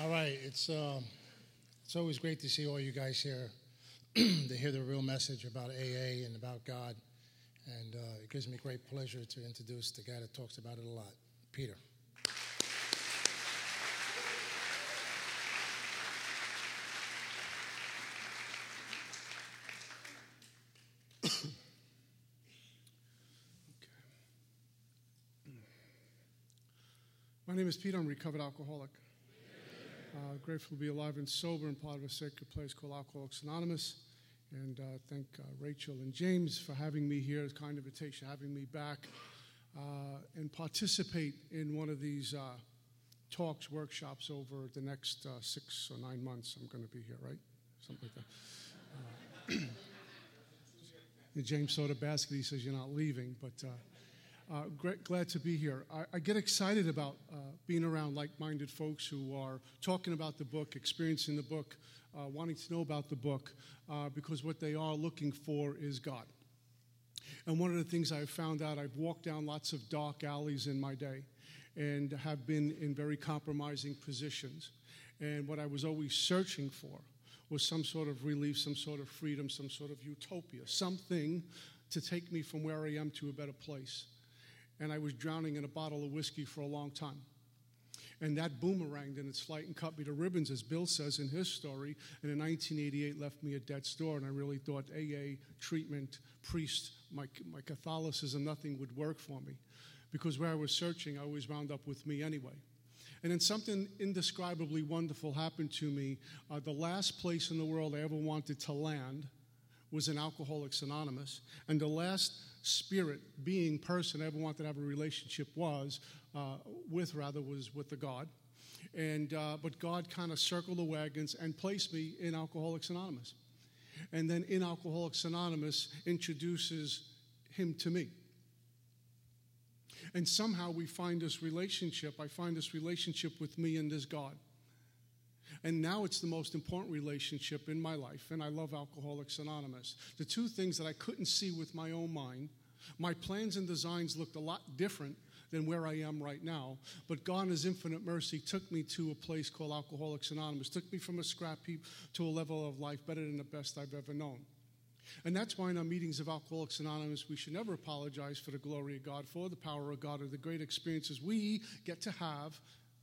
All right, it's um, it's always great to see all you guys here to hear the real message about AA and about God, and uh, it gives me great pleasure to introduce the guy that talks about it a lot, Peter. My name is Peter. I'm a recovered alcoholic. Uh, grateful to be alive and sober and part of a sacred place called Alcoholics Anonymous. And uh, thank uh, Rachel and James for having me here. Kind invitation, having me back uh, and participate in one of these uh, talks, workshops over the next uh, six or nine months. I'm going to be here, right? Something like that. James saw the basket. He says, You're not leaving, but uh, great, glad to be here. I, I get excited about uh, being around like minded folks who are talking about the book, experiencing the book, uh, wanting to know about the book, uh, because what they are looking for is God. And one of the things I've found out, I've walked down lots of dark alleys in my day and have been in very compromising positions. And what I was always searching for was some sort of relief, some sort of freedom, some sort of utopia, something to take me from where I am to a better place and I was drowning in a bottle of whiskey for a long time. And that boomeranged in its flight and cut me to ribbons, as Bill says in his story, and in 1988 left me at death's door. And I really thought AA, treatment, priest, my, my Catholicism, nothing would work for me. Because where I was searching, I always wound up with me anyway. And then something indescribably wonderful happened to me. Uh, the last place in the world I ever wanted to land was in Alcoholics Anonymous. And the last spirit, being, person I ever wanted to have a relationship was uh, with, rather, was with the God. And uh, but God kind of circled the wagons and placed me in Alcoholics Anonymous. And then in Alcoholics Anonymous introduces him to me. And somehow we find this relationship. I find this relationship with me and this God. And now it's the most important relationship in my life, and I love Alcoholics Anonymous. The two things that I couldn't see with my own mind, my plans and designs looked a lot different than where I am right now. But God, in His infinite mercy, took me to a place called Alcoholics Anonymous, took me from a scrap heap to a level of life better than the best I've ever known. And that's why in our meetings of Alcoholics Anonymous, we should never apologize for the glory of God, for the power of God, or the great experiences we get to have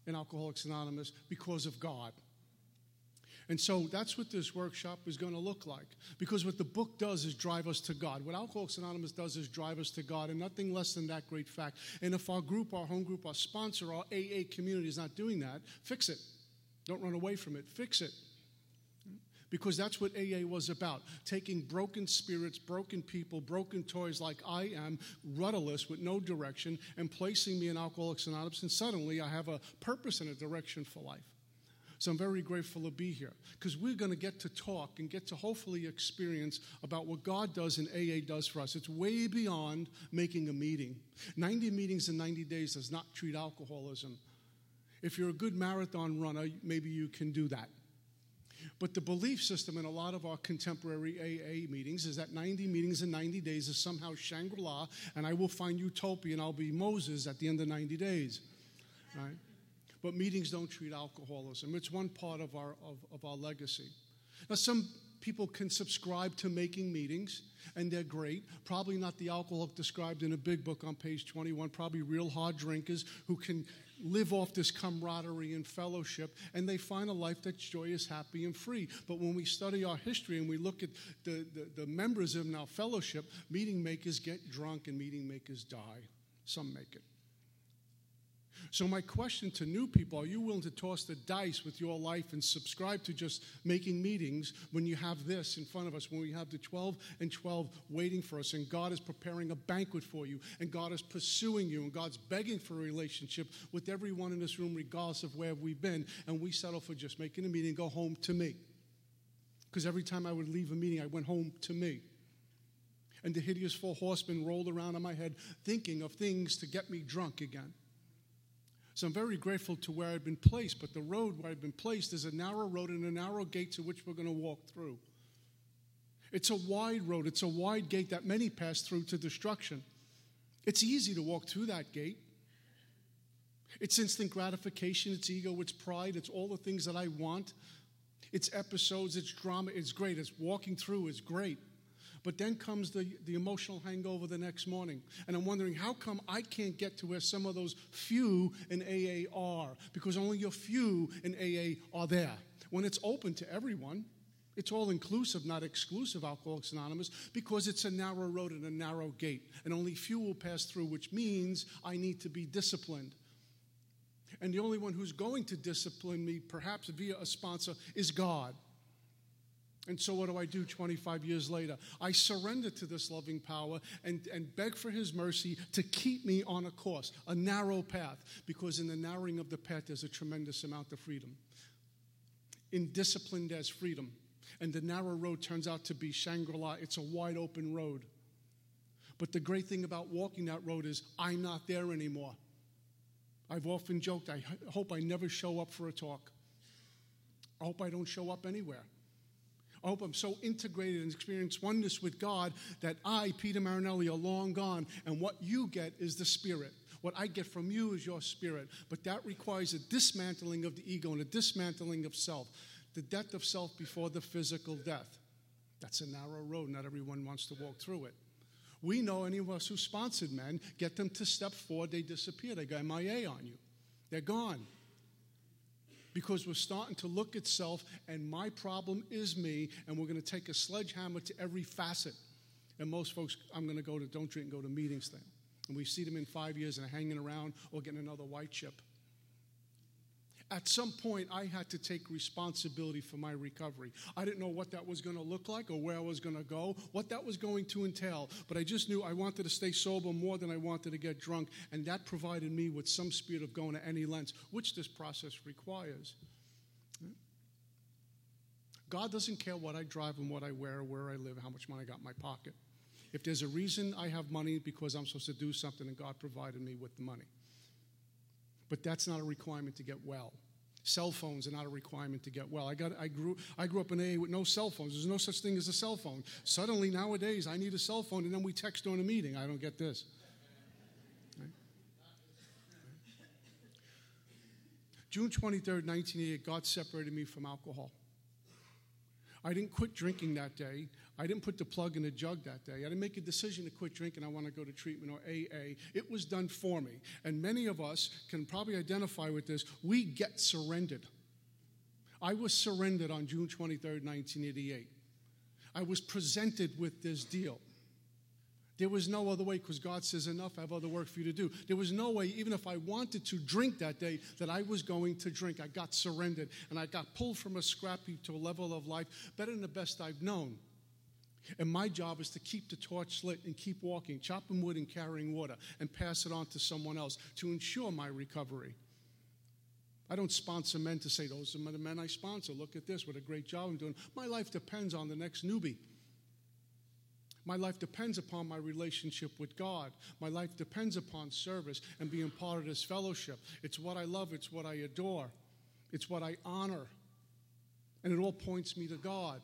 in Alcoholics Anonymous because of God. And so that's what this workshop is going to look like. Because what the book does is drive us to God. What Alcoholics Anonymous does is drive us to God, and nothing less than that great fact. And if our group, our home group, our sponsor, our AA community is not doing that, fix it. Don't run away from it. Fix it. Because that's what AA was about taking broken spirits, broken people, broken toys like I am, rudderless with no direction, and placing me in Alcoholics Anonymous. And suddenly I have a purpose and a direction for life. So I'm very grateful to be here because we're going to get to talk and get to hopefully experience about what God does and AA does for us. It's way beyond making a meeting. 90 meetings in 90 days does not treat alcoholism. If you're a good marathon runner, maybe you can do that. But the belief system in a lot of our contemporary AA meetings is that 90 meetings in 90 days is somehow Shangri La, and I will find utopia and I'll be Moses at the end of 90 days. Right? But meetings don't treat alcoholism. It's one part of our, of, of our legacy. Now, some people can subscribe to making meetings, and they're great. Probably not the alcoholic described in a big book on page 21, probably real hard drinkers who can live off this camaraderie and fellowship, and they find a life that's joyous, happy, and free. But when we study our history and we look at the, the, the members of our fellowship, meeting makers get drunk and meeting makers die. Some make it. So, my question to new people are you willing to toss the dice with your life and subscribe to just making meetings when you have this in front of us, when we have the 12 and 12 waiting for us, and God is preparing a banquet for you, and God is pursuing you, and God's begging for a relationship with everyone in this room, regardless of where we've been, and we settle for just making a meeting and go home to me? Because every time I would leave a meeting, I went home to me and the hideous four horsemen rolled around in my head thinking of things to get me drunk again. So I'm very grateful to where I've been placed, but the road where I've been placed is a narrow road and a narrow gate to which we're going to walk through. It's a wide road, it's a wide gate that many pass through to destruction. It's easy to walk through that gate. It's instant gratification, it's ego, it's pride, it's all the things that I want. It's episodes, it's drama, it's great. It's walking through, it's great. But then comes the, the emotional hangover the next morning. And I'm wondering, how come I can't get to where some of those few in AA are? Because only a few in AA are there. When it's open to everyone, it's all inclusive, not exclusive, Alcoholics Anonymous, because it's a narrow road and a narrow gate, and only few will pass through, which means I need to be disciplined. And the only one who's going to discipline me, perhaps via a sponsor, is God. And so, what do I do 25 years later? I surrender to this loving power and, and beg for His mercy to keep me on a course, a narrow path, because in the narrowing of the path, there's a tremendous amount of freedom. In discipline, there's freedom. And the narrow road turns out to be Shangri La, it's a wide open road. But the great thing about walking that road is I'm not there anymore. I've often joked, I hope I never show up for a talk. I hope I don't show up anywhere. I hope I'm so integrated and experience oneness with God that I, Peter Marinelli, are long gone, and what you get is the Spirit. What I get from you is your spirit. But that requires a dismantling of the ego and a dismantling of self. The death of self before the physical death. That's a narrow road. Not everyone wants to walk through it. We know any of us who sponsored men, get them to step forward, they disappear. They go MIA on you. They're gone because we're starting to look at self and my problem is me, and we're going to take a sledgehammer to every facet. And most folks, I'm going to go to don't drink and go to meetings thing. And we see them in five years and hanging around or getting another white chip. At some point, I had to take responsibility for my recovery. I didn't know what that was going to look like or where I was going to go, what that was going to entail, but I just knew I wanted to stay sober more than I wanted to get drunk, and that provided me with some spirit of going to any lengths, which this process requires. God doesn't care what I drive and what I wear, where I live, how much money I got in my pocket. If there's a reason I have money because I'm supposed to do something and God provided me with the money. But that's not a requirement to get well. Cell phones are not a requirement to get well. I, got, I, grew, I grew up in AA with no cell phones. There's no such thing as a cell phone. Suddenly, nowadays, I need a cell phone, and then we text during a meeting. I don't get this. Right? June 23rd, 1988, God separated me from alcohol. I didn't quit drinking that day. I didn't put the plug in the jug that day. I didn't make a decision to quit drinking. I want to go to treatment or AA. It was done for me. And many of us can probably identify with this. We get surrendered. I was surrendered on June 23rd, 1988. I was presented with this deal. There was no other way because God says, Enough, I have other work for you to do. There was no way, even if I wanted to drink that day, that I was going to drink. I got surrendered and I got pulled from a scrap heap to a level of life better than the best I've known. And my job is to keep the torch lit and keep walking, chopping wood and carrying water, and pass it on to someone else to ensure my recovery. I don't sponsor men to say, Those are the men I sponsor. Look at this, what a great job I'm doing. My life depends on the next newbie. My life depends upon my relationship with God. My life depends upon service and being part of this fellowship. It's what I love, it's what I adore, it's what I honor. And it all points me to God.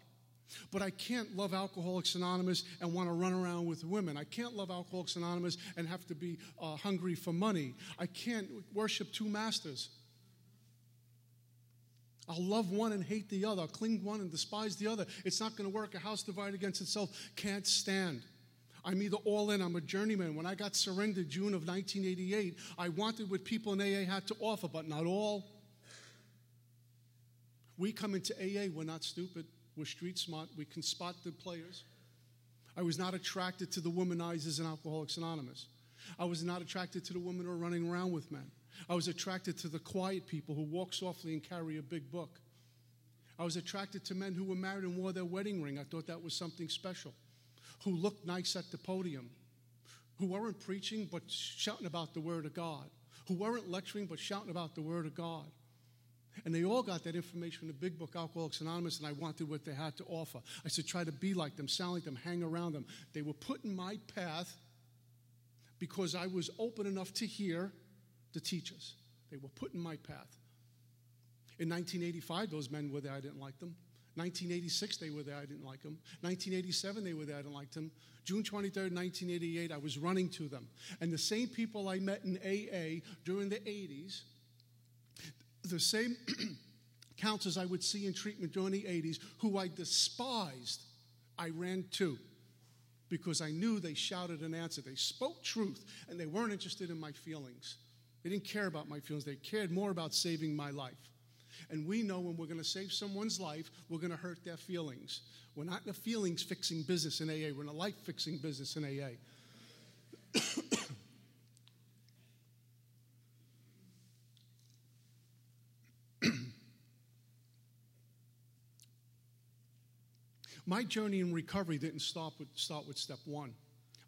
But I can't love Alcoholics Anonymous and want to run around with women. I can't love Alcoholics Anonymous and have to be uh, hungry for money. I can't worship two masters. I'll love one and hate the other. I'll cling one and despise the other. It's not going to work. A house divided against itself can't stand. I'm either all in, I'm a journeyman. When I got surrendered June of 1988, I wanted what people in AA had to offer, but not all. We come into AA, we're not stupid. We're street smart. We can spot the players. I was not attracted to the womanizers in Alcoholics Anonymous. I was not attracted to the women who are running around with men. I was attracted to the quiet people who walk softly and carry a big book. I was attracted to men who were married and wore their wedding ring. I thought that was something special. Who looked nice at the podium. Who weren't preaching but shouting about the Word of God. Who weren't lecturing but shouting about the Word of God. And they all got that information from the big book, Alcoholics Anonymous, and I wanted what they had to offer. I said, try to be like them, sound like them, hang around them. They were put in my path because I was open enough to hear the teachers. They were put in my path. In 1985, those men were there. I didn't like them. 1986, they were there, I didn't like them. 1987, they were there, I didn't like them. June 23rd, 1988, I was running to them. And the same people I met in AA during the 80s, the same counselors I would see in treatment during the 80s, who I despised, I ran to because I knew they shouted an answer. They spoke truth and they weren't interested in my feelings. They didn't care about my feelings, they cared more about saving my life. And we know when we're going to save someone's life, we're going to hurt their feelings. We're not in a feelings fixing business in AA, we're in a life fixing business in AA. my journey in recovery didn't stop with, start with step one.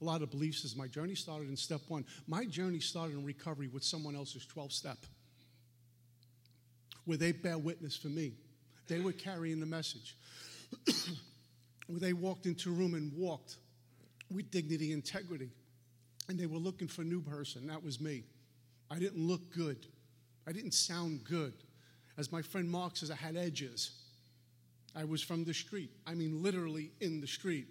A lot of beliefs is my journey started in step one. My journey started in recovery with someone else's 12 step where they bear witness for me. They were carrying the message. where they walked into a room and walked with dignity, integrity, and they were looking for a new person. That was me. I didn't look good. I didn't sound good. As my friend Mark says, I had edges. I was from the street. I mean, literally in the street.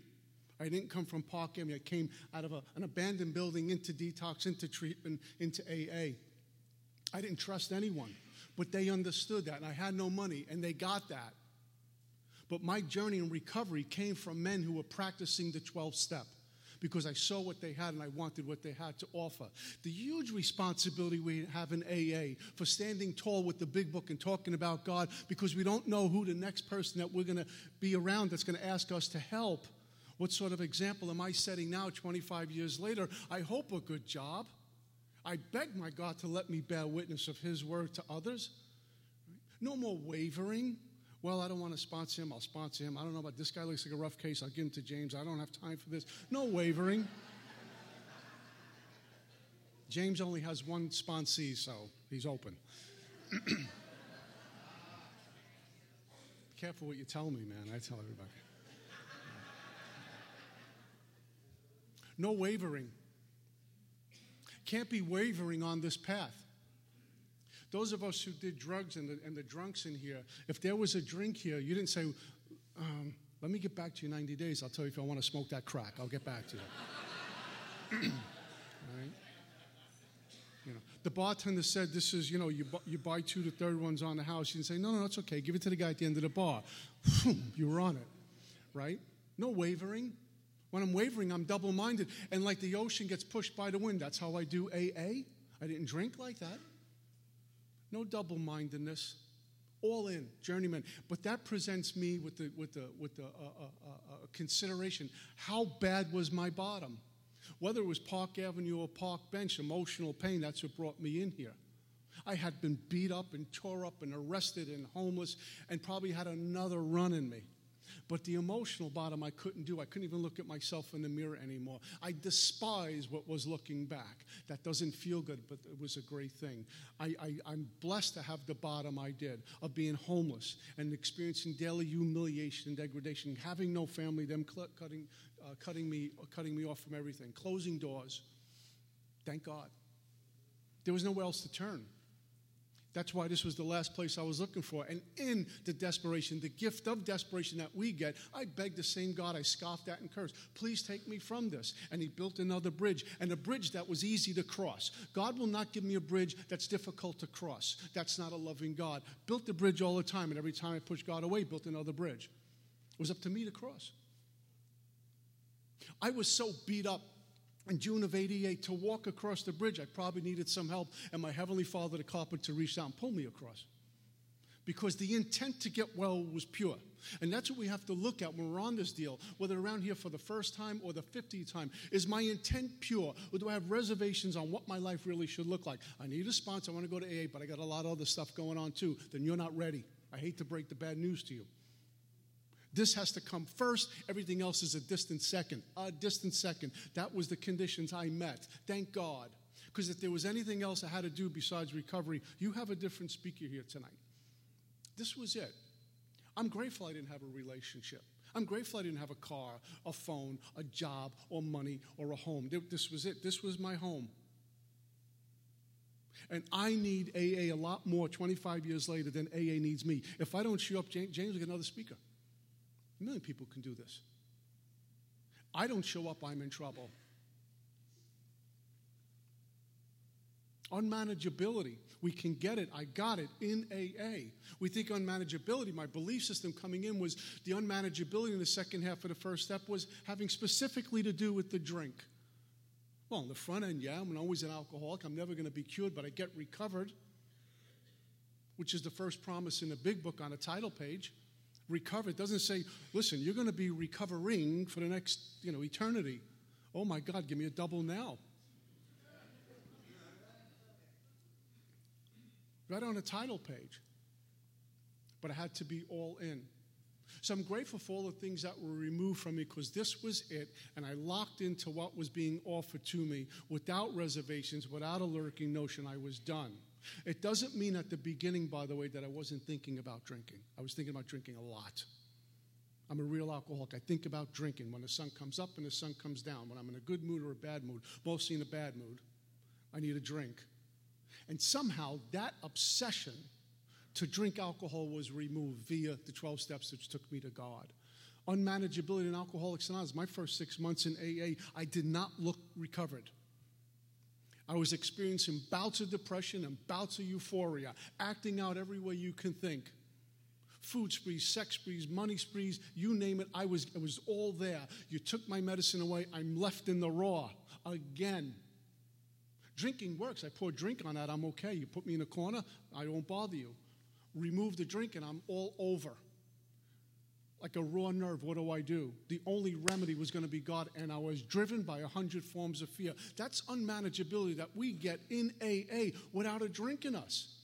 I didn't come from Park Avenue. I came out of a, an abandoned building into detox, into treatment, into AA. I didn't trust anyone. But they understood that, and I had no money, and they got that. But my journey in recovery came from men who were practicing the 12 step because I saw what they had and I wanted what they had to offer. The huge responsibility we have in AA for standing tall with the big book and talking about God because we don't know who the next person that we're going to be around that's going to ask us to help. What sort of example am I setting now, 25 years later? I hope a good job. I beg my God to let me bear witness of His word to others. No more wavering. Well, I don't want to sponsor him. I'll sponsor him. I don't know about this guy looks like a rough case. I'll give him to James. I don't have time for this. No wavering. James only has one sponsee, so he's open. Careful what you tell me, man. I tell everybody. No wavering can't be wavering on this path. Those of us who did drugs and the, and the drunks in here, if there was a drink here, you didn't say, um, let me get back to you 90 days. I'll tell you if I want to smoke that crack. I'll get back to you. right? You know, the bartender said, "This is, you know, you, bu- you buy two, the third one's on the house." You can say, "No, no, it's okay. Give it to the guy at the end of the bar." you were on it, right? No wavering. When I'm wavering, I'm double minded. And like the ocean gets pushed by the wind, that's how I do AA. I didn't drink like that. No double mindedness. All in, journeyman. But that presents me with the, with the, with the uh, uh, uh, uh, consideration how bad was my bottom? Whether it was Park Avenue or Park Bench, emotional pain, that's what brought me in here. I had been beat up and tore up and arrested and homeless and probably had another run in me. But the emotional bottom I couldn't do. I couldn't even look at myself in the mirror anymore. I despise what was looking back. That doesn't feel good, but it was a great thing. I, I, am blessed to have the bottom I did of being homeless and experiencing daily humiliation and degradation, having no family, them cl- cutting, uh, cutting, me, cutting me off from everything, closing doors. Thank God. There was nowhere else to turn. That's why this was the last place I was looking for. And in the desperation, the gift of desperation that we get, I begged the same God I scoffed at and cursed, please take me from this. And He built another bridge, and a bridge that was easy to cross. God will not give me a bridge that's difficult to cross. That's not a loving God. Built the bridge all the time, and every time I pushed God away, built another bridge. It was up to me to cross. I was so beat up in June of 88 to walk across the bridge. I probably needed some help, and my Heavenly Father, the carpenter, reached out and pulled me across. Because the intent to get well was pure. And that's what we have to look at when we're on this deal, whether around here for the first time or the 50th time. Is my intent pure? Or do I have reservations on what my life really should look like? I need a sponsor. I want to go to AA, but I got a lot of other stuff going on too. Then you're not ready. I hate to break the bad news to you. This has to come first. Everything else is a distant second. A distant second. That was the conditions I met. Thank God. Because if there was anything else I had to do besides recovery, you have a different speaker here tonight. This was it. I'm grateful I didn't have a relationship. I'm grateful I didn't have a car, a phone, a job, or money, or a home. This was it. This was my home. And I need AA a lot more 25 years later than AA needs me. If I don't show up, James will get another speaker. A million people can do this. I don't show up, I'm in trouble. Unmanageability. We can get it. I got it in AA. We think unmanageability, my belief system coming in was the unmanageability in the second half of the first step was having specifically to do with the drink. Well, on the front end, yeah, I'm always an alcoholic. I'm never going to be cured, but I get recovered, which is the first promise in the big book on a title page. Recover. It doesn't say, listen, you're going to be recovering for the next, you know, eternity. Oh my God, give me a double now. right on a title page. But I had to be all in. So I'm grateful for all the things that were removed from me because this was it, and I locked into what was being offered to me without reservations, without a lurking notion. I was done. It doesn't mean at the beginning, by the way, that I wasn't thinking about drinking. I was thinking about drinking a lot. I'm a real alcoholic. I think about drinking when the sun comes up and the sun comes down, when I'm in a good mood or a bad mood, mostly in a bad mood. I need a drink. And somehow that obsession to drink alcohol was removed via the 12 steps which took me to God. Unmanageability in Alcoholics Anonymous, my first six months in AA, I did not look recovered. I was experiencing bouts of depression and bouts of euphoria, acting out every way you can think. Food sprees, sex sprees, money sprees, you name it, I was, it was all there. You took my medicine away, I'm left in the raw again. Drinking works. I pour drink on that, I'm okay. You put me in a corner, I won't bother you. Remove the drink, and I'm all over. Like a raw nerve, what do I do? The only remedy was going to be God, and I was driven by a hundred forms of fear. That's unmanageability that we get in AA without a drink in us.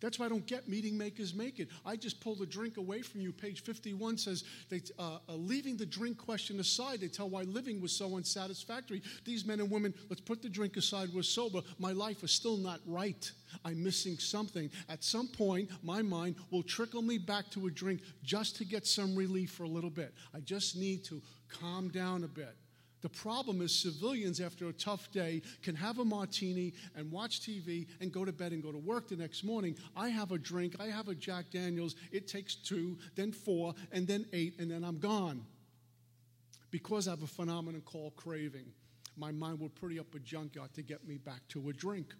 That's why I don't get meeting makers make it. I just pull the drink away from you. Page 51 says, they, uh, uh, leaving the drink question aside, they tell why living was so unsatisfactory. These men and women, let's put the drink aside, we're sober. My life is still not right. I'm missing something. At some point, my mind will trickle me back to a drink just to get some relief for a little bit. I just need to calm down a bit. The problem is, civilians, after a tough day, can have a martini and watch TV and go to bed and go to work the next morning. I have a drink, I have a Jack Daniels. It takes two, then four, and then eight, and then I'm gone. Because I have a phenomenon called craving. My mind will pretty up a junkyard to get me back to a drink.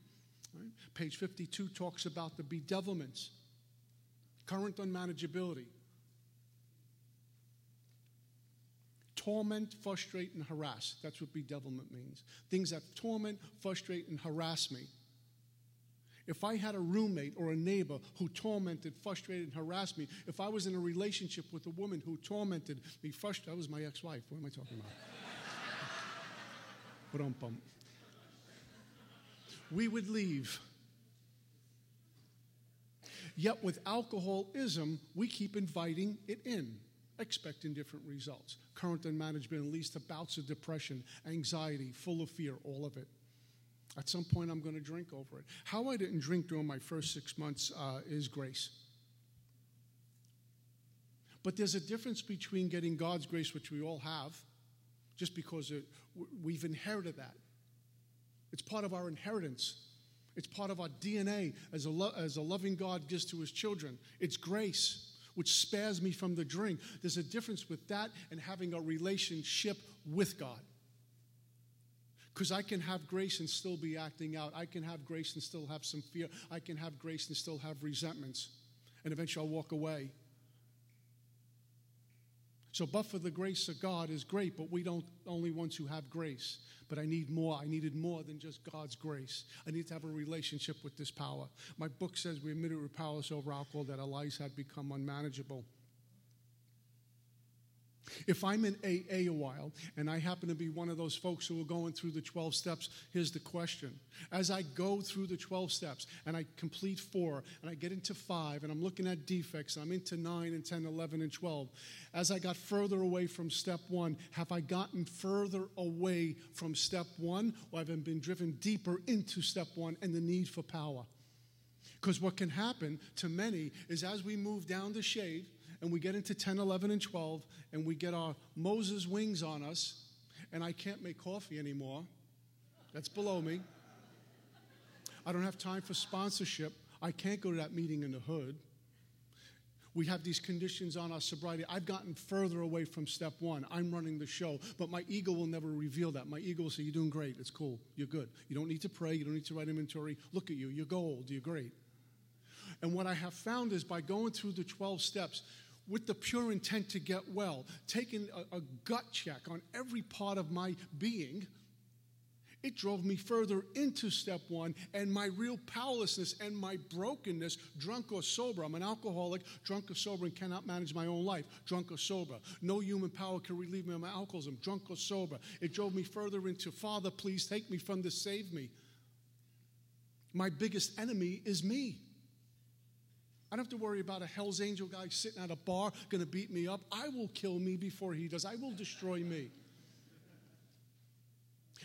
Right? Page 52 talks about the bedevilments, current unmanageability. Torment, frustrate, and harass. That's what bedevilment means. Things that torment, frustrate, and harass me. If I had a roommate or a neighbor who tormented, frustrated, and harassed me, if I was in a relationship with a woman who tormented me, frustrated, that was my ex wife. What am I talking about? We would leave. Yet with alcoholism, we keep inviting it in expecting different results. Current unmanageability leads to bouts of depression, anxiety, full of fear, all of it. At some point, I'm going to drink over it. How I didn't drink during my first six months uh, is grace. But there's a difference between getting God's grace, which we all have, just because it, we've inherited that. It's part of our inheritance. It's part of our DNA as a, lo- as a loving God gives to his children. It's grace which spares me from the drink. There's a difference with that and having a relationship with God. Because I can have grace and still be acting out. I can have grace and still have some fear. I can have grace and still have resentments. And eventually I'll walk away. So, but for the grace of God is great, but we don't only ones who have grace but I need more. I needed more than just God's grace. I need to have a relationship with this power. My book says we admitted we're powerless over alcohol, that our lives had become unmanageable. If I'm in AA a while and I happen to be one of those folks who are going through the 12 steps, here's the question. As I go through the 12 steps and I complete four and I get into five and I'm looking at defects and I'm into nine and 10, 11, and 12, as I got further away from step one, have I gotten further away from step one or have I been driven deeper into step one and the need for power? Because what can happen to many is as we move down the shade, and we get into 10, 11, and 12, and we get our Moses wings on us, and I can't make coffee anymore. That's below me. I don't have time for sponsorship. I can't go to that meeting in the hood. We have these conditions on our sobriety. I've gotten further away from step one. I'm running the show, but my ego will never reveal that. My ego will say, You're doing great. It's cool. You're good. You don't need to pray. You don't need to write inventory. Look at you. You're gold. You're great. And what I have found is by going through the 12 steps, with the pure intent to get well, taking a, a, gut check on every part of my being, it drove me further into step one and my real powerlessness and my brokenness, drunk or sober. I'm an alcoholic, drunk or sober, and cannot manage my own life, drunk or sober. No human power can relieve me of my alcoholism, drunk or sober. It drove me further into, Father, please take me from this, save me. My biggest enemy is me. I don't have to worry about a Hell's Angel guy sitting at a bar going to beat me up. I will kill me before he does. I will destroy me.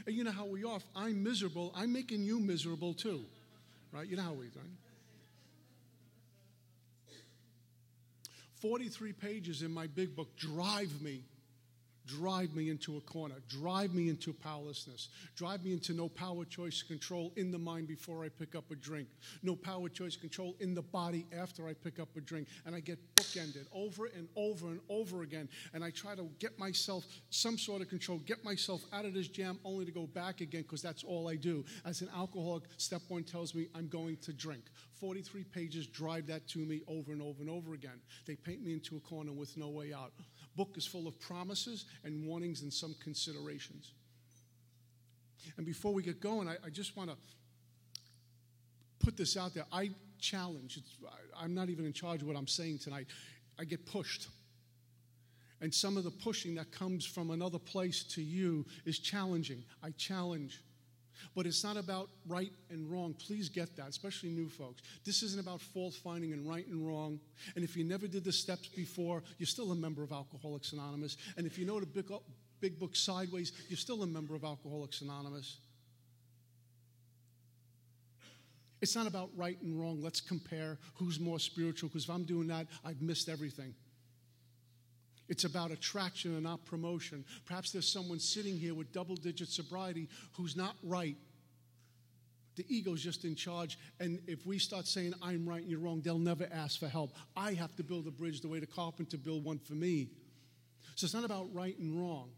And you know how we are. If I'm miserable, I'm making you miserable too. Right? You know how we do. 43 pages in my big book drive me drive me into a corner, drive me into powerlessness, drive me into no power, choice, control in the mind before I pick up a drink, no power, choice, control in the body after I pick up a drink. And I get bookended over and over and over again. And I try to get myself some sort of control, get myself out of this jam only to go back again because that's all I do. As an alcoholic, step one tells me I'm going to drink. 43 pages drive that to me over and over and over again. They paint me into a corner with no way out book is full of promises and warnings and some considerations. And before we get going, I, I just want to put this out there. I challenge, I'm not even in charge of what I'm saying tonight. I get pushed. And some of the pushing that comes from another place to you is challenging. I challenge. But it's not about right and wrong. Please get that, especially new folks. This isn't about fault finding and right and wrong. And if you never did the steps before, you're still a member of Alcoholics Anonymous. And if you know the big, big book sideways, you're still a member of Alcoholics Anonymous. It's not about right and wrong. Let's compare who's more spiritual, because if I'm doing that, I've missed everything. It's about attraction and not promotion. Perhaps there's someone sitting here with double digit sobriety who's not right. The ego's just in charge. And if we start saying, I'm right and you're wrong, they'll never ask for help. I have to build a bridge the way the carpenter built one for me. So it's not about right and wrong.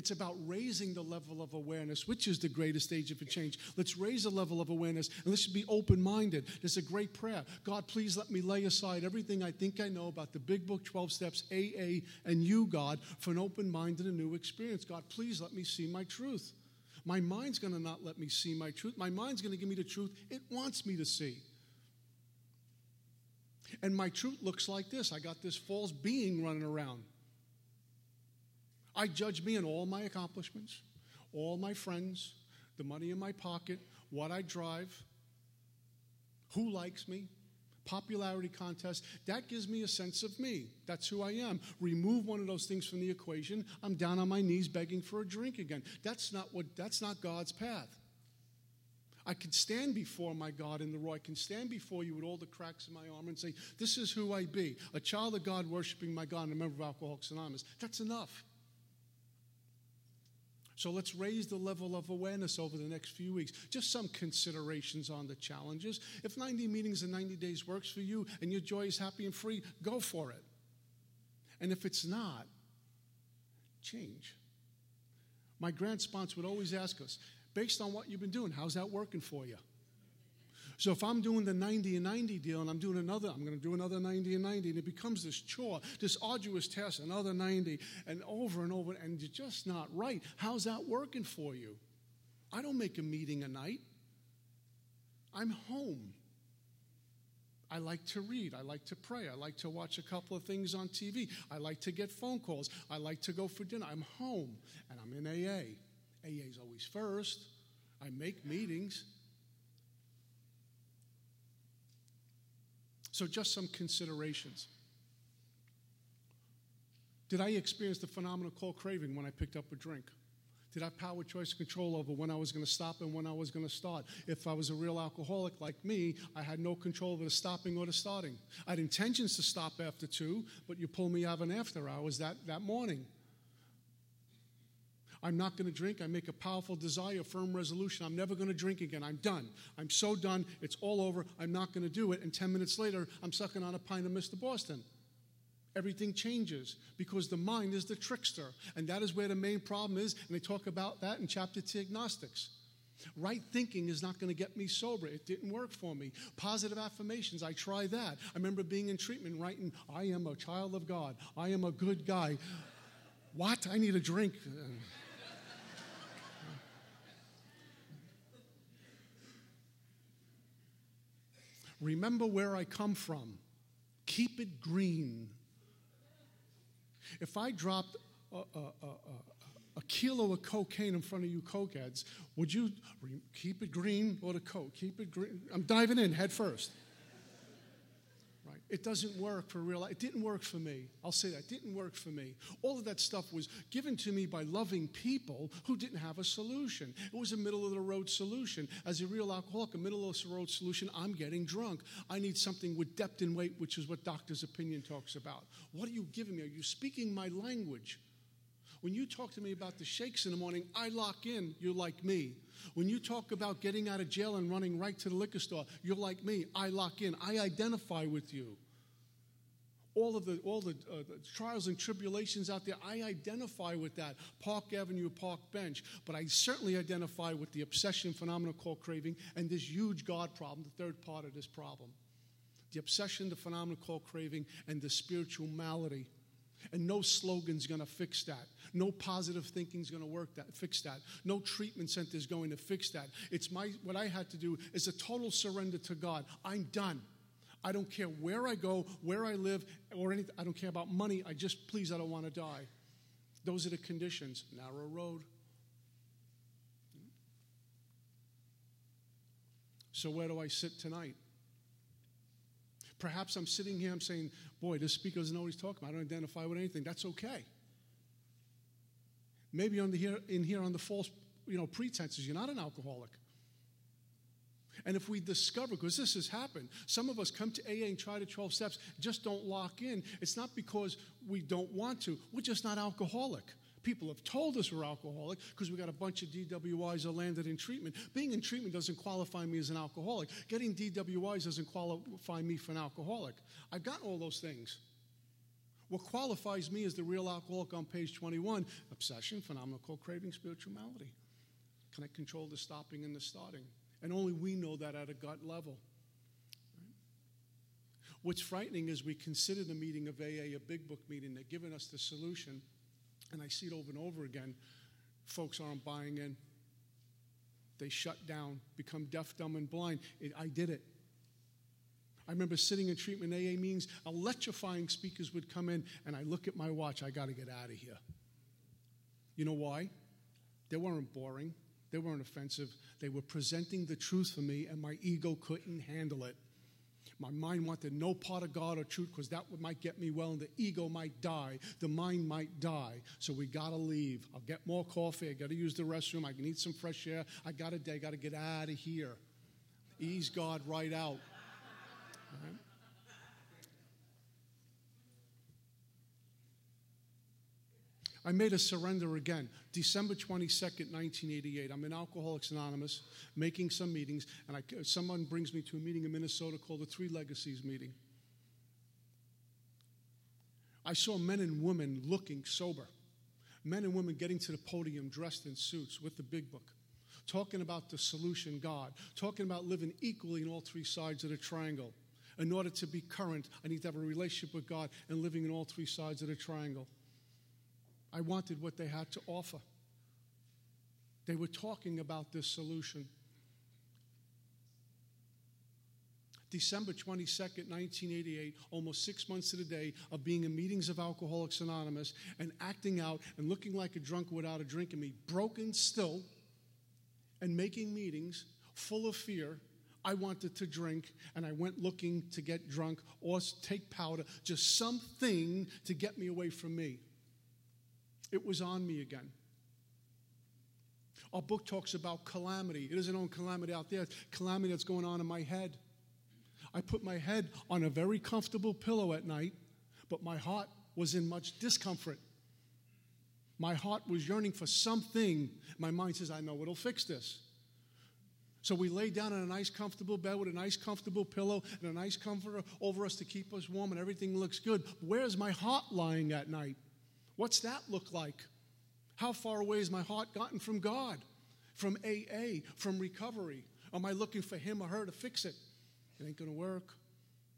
It's about raising the level of awareness, which is the greatest age of a change. Let's raise the level of awareness and let's be open minded. There's a great prayer. God, please let me lay aside everything I think I know about the Big Book, 12 Steps, AA, and you, God, for an open mind and a new experience. God, please let me see my truth. My mind's going to not let me see my truth. My mind's going to give me the truth it wants me to see. And my truth looks like this I got this false being running around. I judge me and all my accomplishments, all my friends, the money in my pocket, what I drive, who likes me, popularity contest. That gives me a sense of me. That's who I am. Remove one of those things from the equation, I'm down on my knees begging for a drink again. That's not what that's not God's path. I can stand before my God in the raw. I can stand before you with all the cracks in my armor and say, This is who I be. A child of God worshiping my God and a member of Alcoholics Anonymous. That's enough. So let's raise the level of awareness over the next few weeks. Just some considerations on the challenges. If 90 meetings in 90 days works for you and your joy is happy and free, go for it. And if it's not, change. My grant sponsor would always ask us, based on what you've been doing, how's that working for you? So if I'm doing the 90 and 90 deal and I'm doing another, I'm going to do another 90 and 90, and it becomes this chore, this arduous task, another 90, and over and over, and you're just not right. How's that working for you? I don't make a meeting a night. I'm home. I like to read. I like to pray. I like to watch a couple of things on TV. I like to get phone calls. I like to go for dinner. I'm home and I'm in AA. AA is always first. I make meetings. So, just some considerations. Did I experience the phenomenal cold craving when I picked up a drink? Did I have power, choice, control over when I was going to stop and when I was going to start? If I was a real alcoholic like me, I had no control over the stopping or the starting. I had intentions to stop after two, but you pulled me out of an after hours that, that morning. I'm not going to drink. I make a powerful desire, a firm resolution. I'm never going to drink again. I'm done. I'm so done. It's all over. I'm not going to do it. And 10 minutes later, I'm sucking on a pint of Mr. Boston. Everything changes because the mind is the trickster. And that is where the main problem is. And they talk about that in chapter 2 Agnostics. Right thinking is not going to get me sober. It didn't work for me. Positive affirmations, I try that. I remember being in treatment writing, I am a child of God. I am a good guy. What? I need a drink. Remember where I come from. Keep it green. If I dropped a, a, a, a, kilo of cocaine in front of you cokeheads, would you keep it green or the coke? Keep it green. I'm diving in head first. It doesn't work for real life. It didn't work for me. I'll say that. It didn't work for me. All of that stuff was given to me by loving people who didn't have a solution. It was a middle of the road solution. As a real alcoholic, a middle of the road solution, I'm getting drunk. I need something with depth and weight, which is what doctor's opinion talks about. What are you giving me? Are you speaking my language? When you talk to me about the shakes in the morning, I lock in, you're like me. When you talk about getting out of jail and running right to the liquor store, you're like me. I lock in. I identify with you. All of the, all the, uh, the, trials and tribulations out there, I identify with that. Park Avenue, Park Bench. But I certainly identify with the obsession phenomenon called craving and this huge God problem, the third part of this problem. The obsession, the phenomenon called craving, and the spiritual malady. And no slogan's going to fix that. No positive thinking's going to work that fix that. No treatment center is going to fix that. It's my what I had to do is a total surrender to God. I'm done. I don't care where I go, where I live, or anything. I don't care about money. I just please I don't want to die. Those are the conditions. Narrow road. So where do I sit tonight? Perhaps I'm sitting here, I'm saying, boy, this speaker doesn't know what he's talking about. I don't identify with anything. That's okay. Maybe on the here, in here on the false you know, pretenses, you're not an alcoholic. And if we discover, because this has happened, some of us come to AA and try the 12 steps, just don't lock in. It's not because we don't want to, we're just not alcoholic. People have told us we're alcoholic because we got a bunch of DWIs that landed in treatment. Being in treatment doesn't qualify me as an alcoholic. Getting DWIs doesn't qualify me for an alcoholic. I've got all those things. What qualifies me as the real alcoholic on page 21 obsession, phenomenal craving, spiritual malady. Can I control the stopping and the starting? And only we know that at a gut level. What's frightening is we consider the meeting of AA a big book meeting. They're giving us the solution, and I see it over and over again. Folks aren't buying in. They shut down, become deaf, dumb, and blind. It, I did it. I remember sitting in treatment AA meetings, electrifying speakers would come in, and I look at my watch, I got to get out of here. You know why? They weren't boring, they weren't offensive. They were presenting the truth for me, and my ego couldn't handle it. My mind wanted no part of God or truth because that might get me well, and the ego might die. The mind might die. So we got to leave. I'll get more coffee. I got to use the restroom. I need some fresh air. I got to, day, I got to get out of here. Ease God right out. Right? I made a surrender again. December 22nd, 1988. I'm in Alcoholics Anonymous, making some meetings, and I, someone brings me to a meeting in Minnesota called the Three Legacies meeting. I saw men and women looking sober, men and women getting to the podium dressed in suits with the big book, talking about the solution God, talking about living equally in all three sides of the triangle in order to be current, I need to have a relationship with God and living in all three sides of the triangle. I wanted what they had to offer. They were talking about this solution. December 22nd, 1988, almost six months to the day of being in meetings of Alcoholics Anonymous and acting out and looking like a drunk without a drink in me, broken still, and making meetings full of fear I wanted to drink and I went looking to get drunk or take powder, just something to get me away from me. It was on me again. Our book talks about calamity. It isn't on calamity out there, calamity that's going on in my head. I put my head on a very comfortable pillow at night, but my heart was in much discomfort. My heart was yearning for something. My mind says, I know it'll fix this. So we lay down in a nice, comfortable bed with a nice, comfortable pillow and a nice comforter over us to keep us warm, and everything looks good. Where's my heart lying at night? What's that look like? How far away has my heart gotten from God, from AA, from recovery? Am I looking for him or her to fix it? It ain't going to work.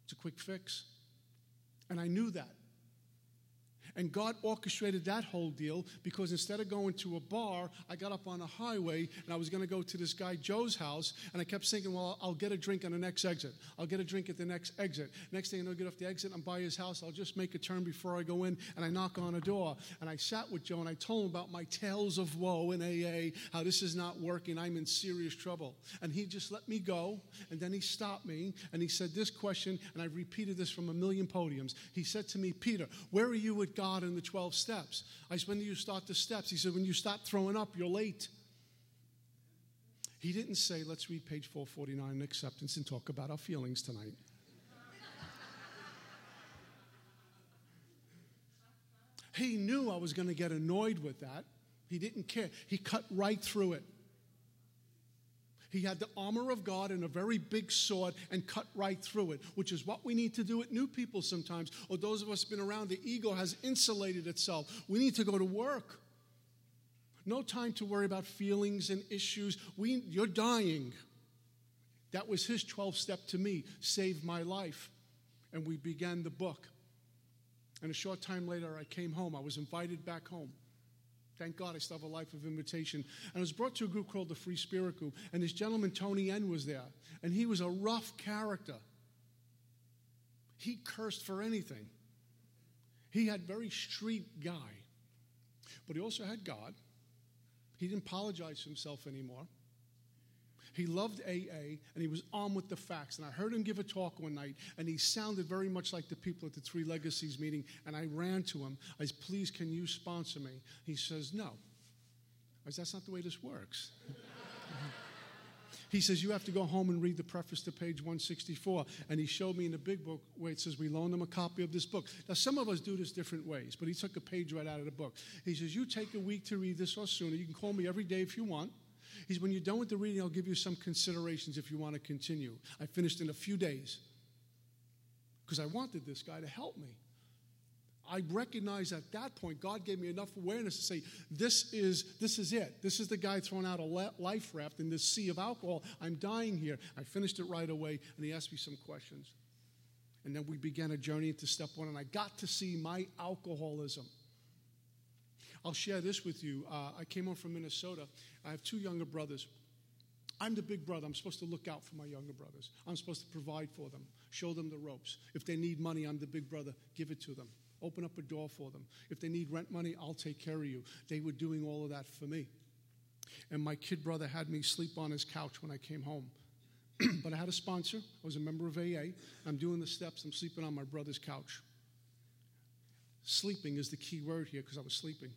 It's a quick fix. And I knew that. And God orchestrated that whole deal because instead of going to a bar, I got up on a highway and I was going to go to this guy Joe's house. And I kept thinking, well, I'll get a drink on the next exit. I'll get a drink at the next exit. Next thing I know, get off the exit, I'm by his house. I'll just make a turn before I go in. And I knock on a door. And I sat with Joe and I told him about my tales of woe in AA, how this is not working. I'm in serious trouble. And he just let me go. And then he stopped me and he said this question. And I repeated this from a million podiums. He said to me, Peter, where are you with God? God in the 12 steps. I said, When do you start the steps? He said, When you stop throwing up, you're late. He didn't say, Let's read page 449 in acceptance and talk about our feelings tonight. he knew I was going to get annoyed with that. He didn't care. He cut right through it. He had the armor of God and a very big sword and cut right through it, which is what we need to do at new people sometimes, or those of us been around. The ego has insulated itself. We need to go to work. No time to worry about feelings and issues. We, you're dying. That was his 12 step to me, saved my life. And we began the book. And a short time later, I came home. I was invited back home. Thank God I still have a life of invitation. And I was brought to a group called the Free Spirit Group. And this gentleman, Tony N., was there. And he was a rough character. He cursed for anything. He had very street guy. But he also had God. He didn't apologize to himself anymore. He loved AA and he was on with the facts. And I heard him give a talk one night and he sounded very much like the people at the Three Legacies meeting. And I ran to him. I said, Please, can you sponsor me? He says, No. I said, That's not the way this works. he says, You have to go home and read the preface to page 164. And he showed me in the big book where it says, We loan them a copy of this book. Now, some of us do this different ways, but he took a page right out of the book. He says, You take a week to read this or sooner. You can call me every day if you want. He said, When you're done with the reading, I'll give you some considerations if you want to continue. I finished in a few days because I wanted this guy to help me. I recognized at that point God gave me enough awareness to say, "This is this is it. This is the guy throwing out a life raft in this sea of alcohol. I'm dying here." I finished it right away, and he asked me some questions, and then we began a journey into step one, and I got to see my alcoholism. I'll share this with you. Uh, I came home from Minnesota. I have two younger brothers. I'm the big brother. I'm supposed to look out for my younger brothers. I'm supposed to provide for them, show them the ropes. If they need money, I'm the big brother. Give it to them. Open up a door for them. If they need rent money, I'll take care of you. They were doing all of that for me. And my kid brother had me sleep on his couch when I came home. but I had a sponsor. I was a member of AA. I'm doing the steps. I'm sleeping on my brother's couch. Sleeping is the key word here because I was sleeping.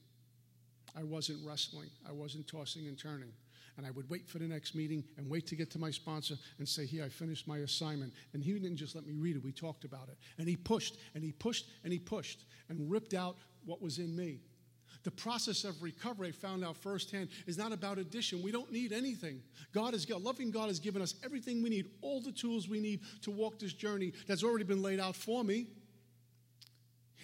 I wasn't wrestling, I wasn't tossing and turning. And I would wait for the next meeting and wait to get to my sponsor and say, Here, I finished my assignment. And he didn't just let me read it, we talked about it. And he pushed and he pushed and he pushed and ripped out what was in me. The process of recovery, I found out firsthand, is not about addition. We don't need anything. God is loving God has given us everything we need, all the tools we need to walk this journey that's already been laid out for me.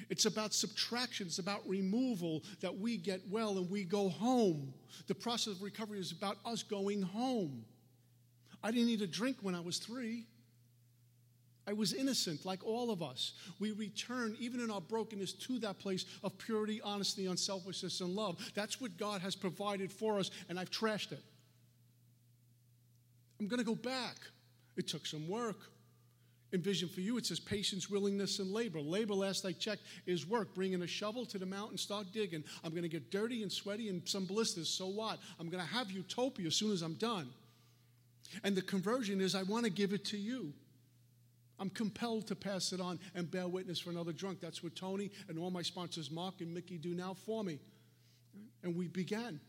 It's about subtraction, it's about removal that we get well and we go home. The process of recovery is about us going home. I didn't need a drink when I was three. I was innocent, like all of us. We return, even in our brokenness, to that place of purity, honesty, unselfishness, and love. That's what God has provided for us, and I've trashed it. I'm going to go back. It took some work. In Vision for You, it says patience, willingness, and labor. Labor, last I checked, is work. Bringing a shovel to the mountain, start digging. I'm going to get dirty and sweaty and some blisters. So what? I'm going to have utopia as soon as I'm done. And the conversion is I want to give it to you. I'm compelled to pass it on and bear witness for another drunk. That's what Tony and all my sponsors, Mark and Mickey, do now for me. And we began.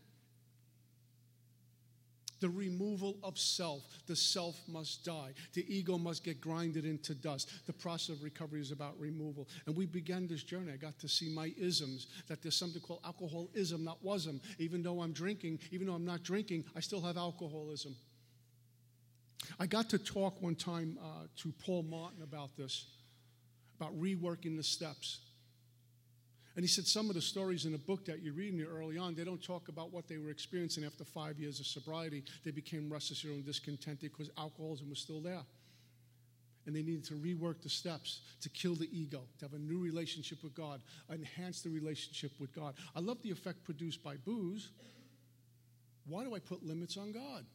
The removal of self. The self must die. The ego must get grinded into dust. The process of recovery is about removal. And we began this journey. I got to see my isms, that there's something called alcoholism, not wasm. Even though I'm drinking, even though I'm not drinking, I still have alcoholism. I got to talk one time uh, to Paul Martin about this, about reworking the steps. And he said some of the stories in the book that you're reading early on, they don't talk about what they were experiencing after five years of sobriety. They became restless and discontented because alcoholism was still there. And they needed to rework the steps to kill the ego, to have a new relationship with God, enhance the relationship with God. I love the effect produced by booze. Why do I put limits on God?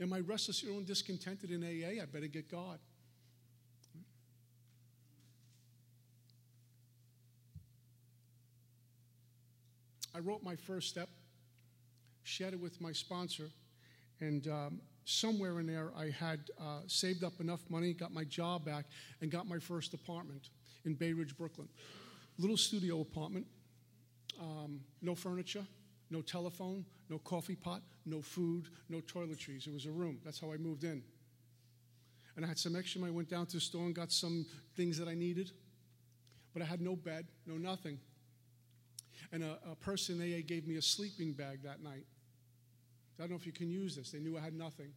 Am I restless and discontented in AA? I better get God. I wrote my first step, shared it with my sponsor, and um, somewhere in there I had uh, saved up enough money, got my job back, and got my first apartment in Bay Ridge, Brooklyn. Little studio apartment, um, no furniture, no telephone, no coffee pot, no food, no toiletries. It was a room. That's how I moved in. And I had some extra money. I went down to the store and got some things that I needed. But I had no bed, no nothing. And a, a person in AA gave me a sleeping bag that night. I don't know if you can use this. They knew I had nothing.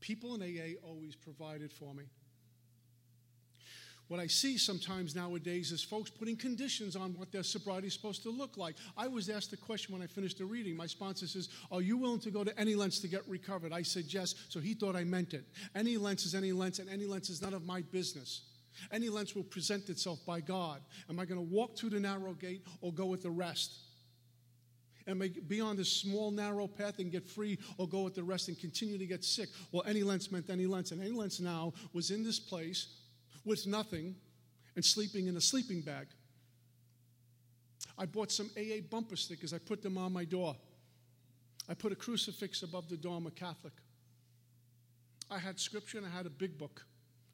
People in AA always provided for me. What I see sometimes nowadays is folks putting conditions on what their sobriety is supposed to look like. I was asked a question when I finished the reading. My sponsor says, Are you willing to go to any lengths to get recovered? I said yes, so he thought I meant it. Any lengths is any lengths, and any lengths is none of my business. Any lengths will present itself by God. Am I going to walk through the narrow gate or go with the rest? Am I be on this small, narrow path and get free or go with the rest and continue to get sick? Well, any lengths meant any lengths. And any lengths now was in this place with nothing and sleeping in a sleeping bag. I bought some AA bumper stickers. I put them on my door. I put a crucifix above the door. I'm a Catholic. I had scripture and I had a big book.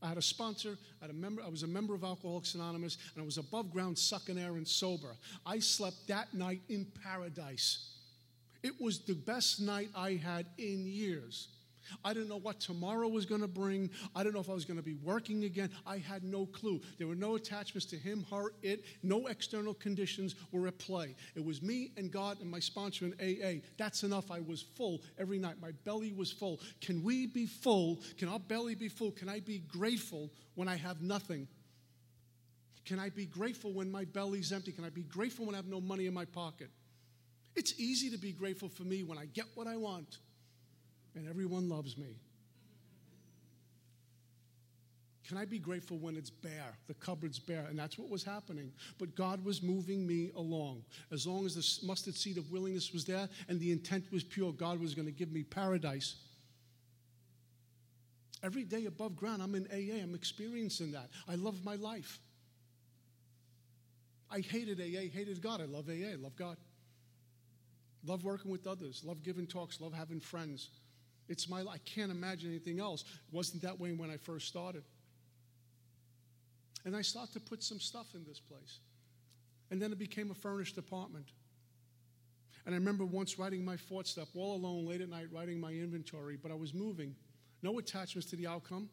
I had a sponsor. I, had a member, I was a member of Alcoholics Anonymous, and I was above ground sucking air and sober. I slept that night in paradise. It was the best night I had in years. I didn't know what tomorrow was going to bring. I didn't know if I was going to be working again. I had no clue. There were no attachments to him, her, it. No external conditions were at play. It was me and God and my sponsor in AA. That's enough. I was full every night. My belly was full. Can we be full? Can our belly be full? Can I be grateful when I have nothing? Can I be grateful when my belly's empty? Can I be grateful when I have no money in my pocket? It's easy to be grateful for me when I get what I want and everyone loves me. Can I be grateful when it's bare, the cupboard's bare? And that's what was happening. But God was moving me along. As long as the mustard seed of willingness was there and the intent was pure, God was going to give me paradise. Every day above ground, I'm in AA, I'm experiencing that. I love my life. I hated AA, hated God. I love AA, love God. Love working with others, love giving talks, love having friends. It's my. I can't imagine anything else. It wasn't that way when I first started. And I started to put some stuff in this place. And then it became a furnished apartment. And I remember once writing my fourth step all alone late at night, writing my inventory, but I was moving. No attachments to the outcome.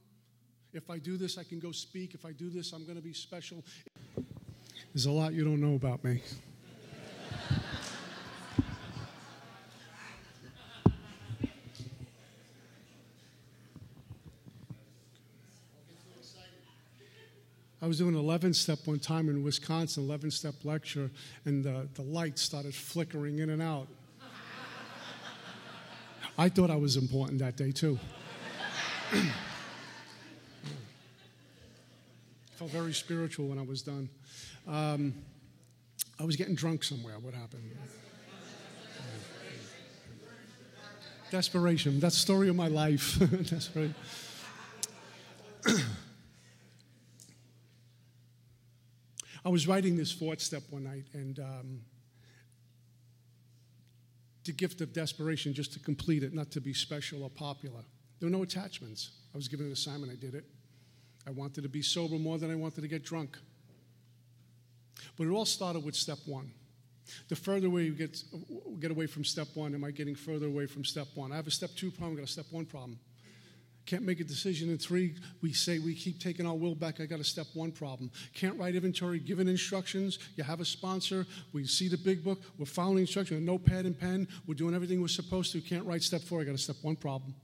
If I do this, I can go speak. If I do this, I'm going to be special. There's a lot you don't know about me. Was doing 11 step one time in Wisconsin, 11 step lecture, and the, the lights started flickering in and out. I thought I was important that day, too. felt very spiritual when I was done. Um, I was getting drunk somewhere. What happened? Desperation. That's the story of my life. Desperation. I was writing this fourth step one night, and um, the gift of desperation, just to complete it, not to be special or popular. There were no attachments. I was given an assignment, I did it. I wanted to be sober more than I wanted to get drunk. But it all started with step one. The further we get, get away from step one, am I getting further away from step one? I have a step two problem, I got a step one problem. Can't make a decision in three. We say we keep taking our will back. I got a step one problem. Can't write inventory, given instructions. You have a sponsor. We see the big book. We're following instructions. No pad and pen. We're doing everything we're supposed to. Can't write step four. I got a step one problem.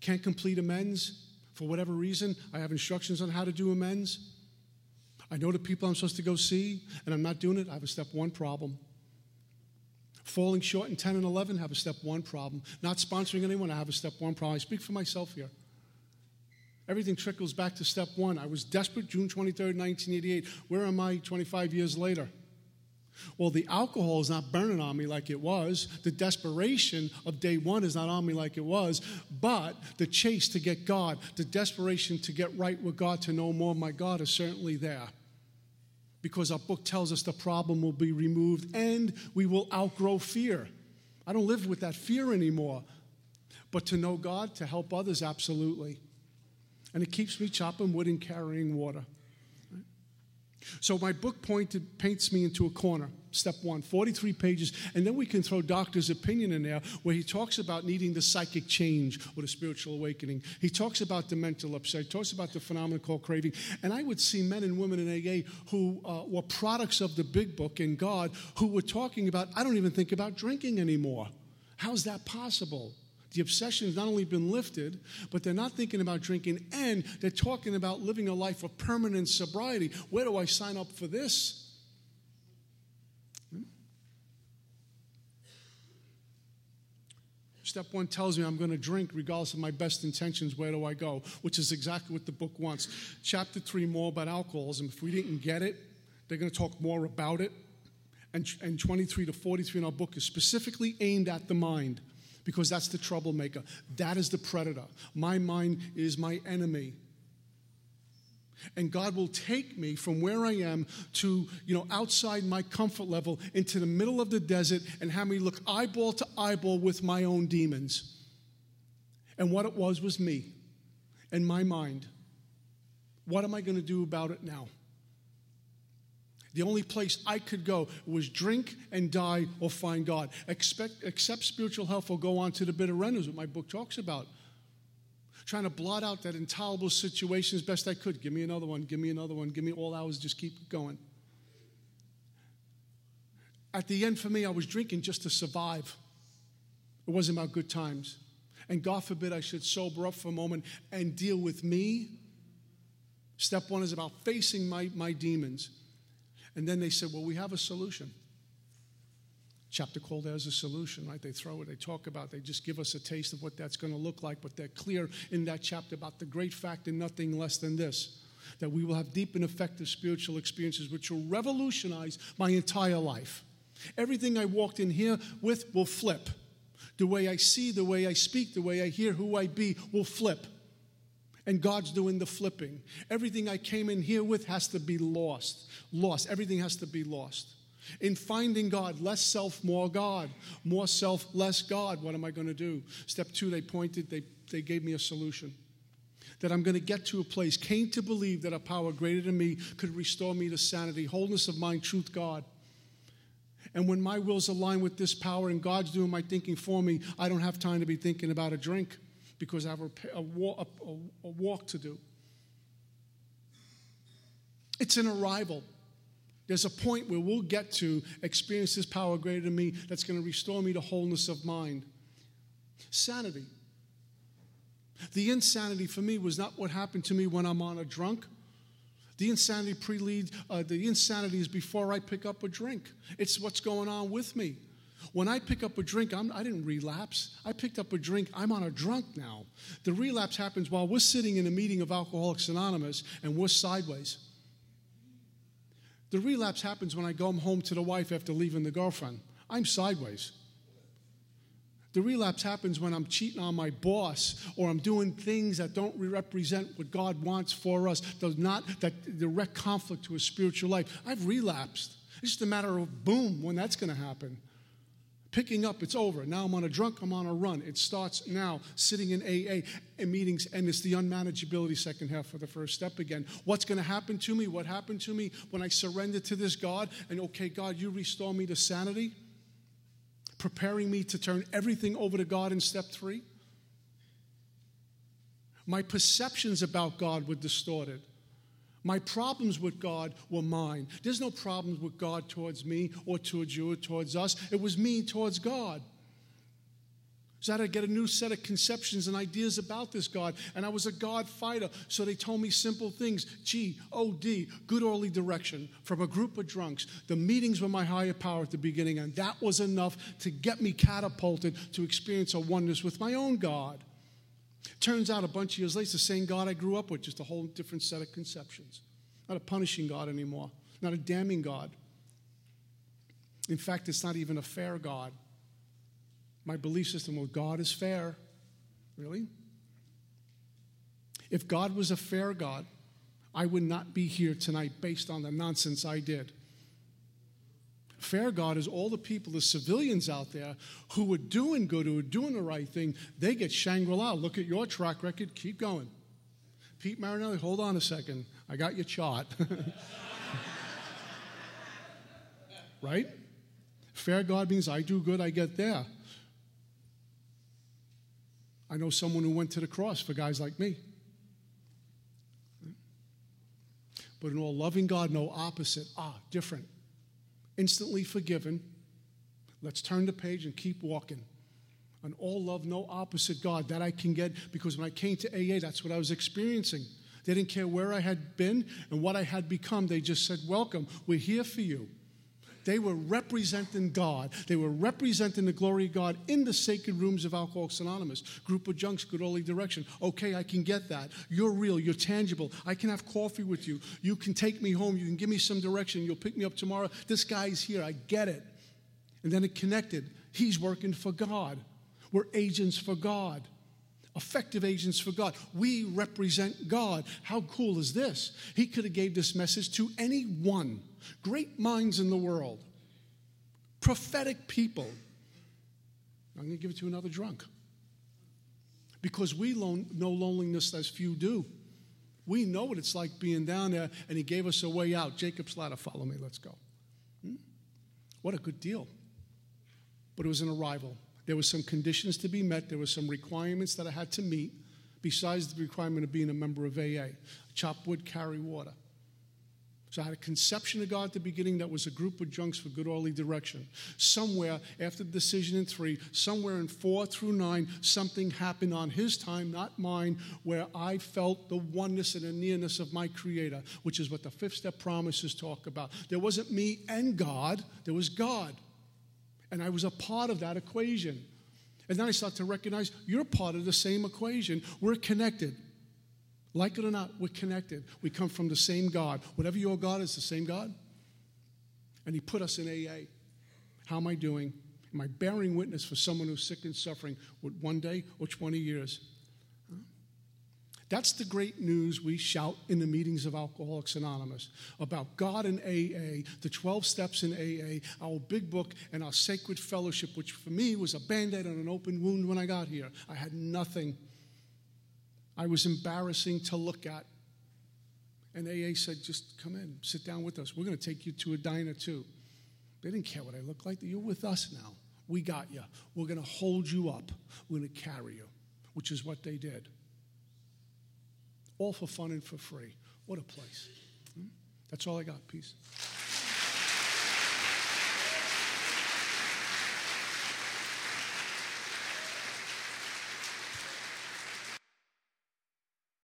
Can't complete amends for whatever reason. I have instructions on how to do amends. I know the people I'm supposed to go see, and I'm not doing it. I have a step one problem. Falling short in 10 and 11, have a step one problem. Not sponsoring anyone, I have a step one problem. I speak for myself here. Everything trickles back to step one. I was desperate June 23rd, 1988. Where am I 25 years later? Well, the alcohol is not burning on me like it was. The desperation of day one is not on me like it was. But the chase to get God, the desperation to get right with God, to know more of my God is certainly there because our book tells us the problem will be removed and we will outgrow fear. I don't live with that fear anymore. But to know God, to help others, absolutely. And it keeps me chopping wood and carrying water. So my book pointed, paints me into a corner. Step one, 43 pages. And then we can throw Doctor's opinion in there where he talks about needing the psychic change or the spiritual awakening. He talks about the mental upset. He talks about the phenomenon called craving. And I would see men and women in AA who uh, were products of the big book and God who were talking about, I don't even think about drinking anymore. How's that possible? The obsession has not only been lifted, but they're not thinking about drinking, and they're talking about living a life of permanent sobriety. Where do I sign up for this? Step one tells me I'm going to drink regardless of my best intentions. Where do I go? Which is exactly what the book wants. Chapter three, more about alcoholism. If we didn't get it, they're going to talk more about it. And, and 23 to 43 in our book is specifically aimed at the mind because that's the troublemaker. That is the predator. My mind is my enemy. And God will take me from where I am to, you know, outside my comfort level into the middle of the desert and have me look eyeball to eyeball with my own demons. And what it was was me and my mind. What am I going to do about it now? The only place I could go was drink and die or find God. Expect, accept spiritual health or go on to the bitter end, is what my book talks about. Trying to blot out that intolerable situation as best I could. Give me another one, give me another one, give me all hours, just keep going. At the end, for me, I was drinking just to survive. It wasn't about good times. And God forbid I should sober up for a moment and deal with me. Step one is about facing my, my demons. And then they said, well, we have a solution. Chapter called as a solution, right? They throw it, they talk about, they just give us a taste of what that's going to look like, but they're clear in that chapter about the great fact and nothing less than this that we will have deep and effective spiritual experiences which will revolutionize my entire life. Everything I walked in here with will flip. The way I see, the way I speak, the way I hear, who I be will flip and God's doing the flipping. Everything I came in here with has to be lost. Lost. Everything has to be lost. In finding God, less self, more God. More self, less God. What am I going to do? Step two, they pointed, they, they gave me a solution. That I'm going to get to a place, came to believe that a power greater than me could restore me to sanity, wholeness of mind, truth, God. And when my will's aligned with this power and God's doing my thinking for me, I don't have time to be thinking about a drink because I have a, a, a, a walk to do. It's an arrival. There's a point where we'll get to experience this power greater than me that's going to restore me to wholeness of mind. Sanity. The insanity for me was not what happened to me when I'm on a drunk. The insanity pre uh, the insanity is before I pick up a drink. It's what's going on with me. When I pick up a drink, I'm, I did not relapse. I picked up a drink, I'm on a drunk now. The relapse happens while we're sitting in a meeting of Alcoholics Anonymous and we're sideways. The relapse happens when I go home to the wife after leaving the girlfriend. I'm sideways. The relapse happens when I'm cheating on my boss or I'm doing things that don't represent what God wants for us, does not that direct conflict to a spiritual life. I've relapsed. It's just a matter of boom when that's going to happen Picking up, it's over. Now I'm on a drunk, I'm on a run. It starts now, sitting in AA in meetings, and it's the unmanageability second half for the first step again. What's going to happen to me? What happened to me when I surrender to this God? And okay, God, you restore me to sanity, preparing me to turn everything over to God in step three. My perceptions about God were distorted. My problems with God were mine. There's no problems with God towards me or towards you or towards us. It was me towards God. So I had to get a new set of conceptions and ideas about this God. And I was a God fighter. So they told me simple things G, O, D, good orderly direction from a group of drunks. The meetings were my higher power at the beginning. And that was enough to get me catapulted to experience a oneness with my own God. Turns out a bunch of years later, the same God I grew up with, just a whole different set of conceptions. Not a punishing God anymore, not a damning God. In fact, it's not even a fair God. My belief system, well, God is fair. Really? If God was a fair God, I would not be here tonight based on the nonsense I did. Fair God is all the people, the civilians out there who were doing good, who were doing the right thing, they get Shangri La. Look at your track record, keep going. Pete Marinelli, hold on a second. I got your chart. right? Fair God means I do good, I get there. I know someone who went to the cross for guys like me. But in all loving God, no opposite. Ah, different instantly forgiven. Let's turn the page and keep walking. An all love, no opposite God that I can get because when I came to AA, that's what I was experiencing. They didn't care where I had been and what I had become. They just said, Welcome, we're here for you. They were representing God. They were representing the glory of God in the sacred rooms of Alcoholics Anonymous. Group of junks, good holy direction. Okay, I can get that. You're real. You're tangible. I can have coffee with you. You can take me home. You can give me some direction. You'll pick me up tomorrow. This guy's here. I get it. And then it connected. He's working for God. We're agents for God effective agents for God. We represent God. How cool is this? He could have gave this message to anyone great minds in the world, prophetic people. I'm going to give it to another drunk. Because we know loneliness as few do. We know what it's like being down there, and he gave us a way out. Jacob's ladder, follow me, let's go. Hmm? What a good deal. But it was an arrival. There were some conditions to be met, there were some requirements that I had to meet, besides the requirement of being a member of AA. Chop wood, carry water. So I had a conception of God at the beginning that was a group of junks for good orderly direction. Somewhere after the decision in three, somewhere in four through nine, something happened on his time, not mine, where I felt the oneness and the nearness of my Creator, which is what the fifth step promises talk about. There wasn't me and God, there was God. And I was a part of that equation. And then I start to recognize you're part of the same equation. We're connected. Like it or not, we're connected. We come from the same God. Whatever your God is, the same God. And He put us in AA. How am I doing? Am I bearing witness for someone who's sick and suffering with one day or 20 years? That's the great news we shout in the meetings of Alcoholics Anonymous about God and AA, the 12 steps in AA, our big book, and our sacred fellowship, which for me was a band aid on an open wound when I got here. I had nothing. I was embarrassing to look at. And AA said, just come in, sit down with us. We're going to take you to a diner too. They didn't care what I looked like. You're with us now. We got you. We're going to hold you up. We're going to carry you, which is what they did. All for fun and for free. What a place. Hmm? That's all I got. Peace.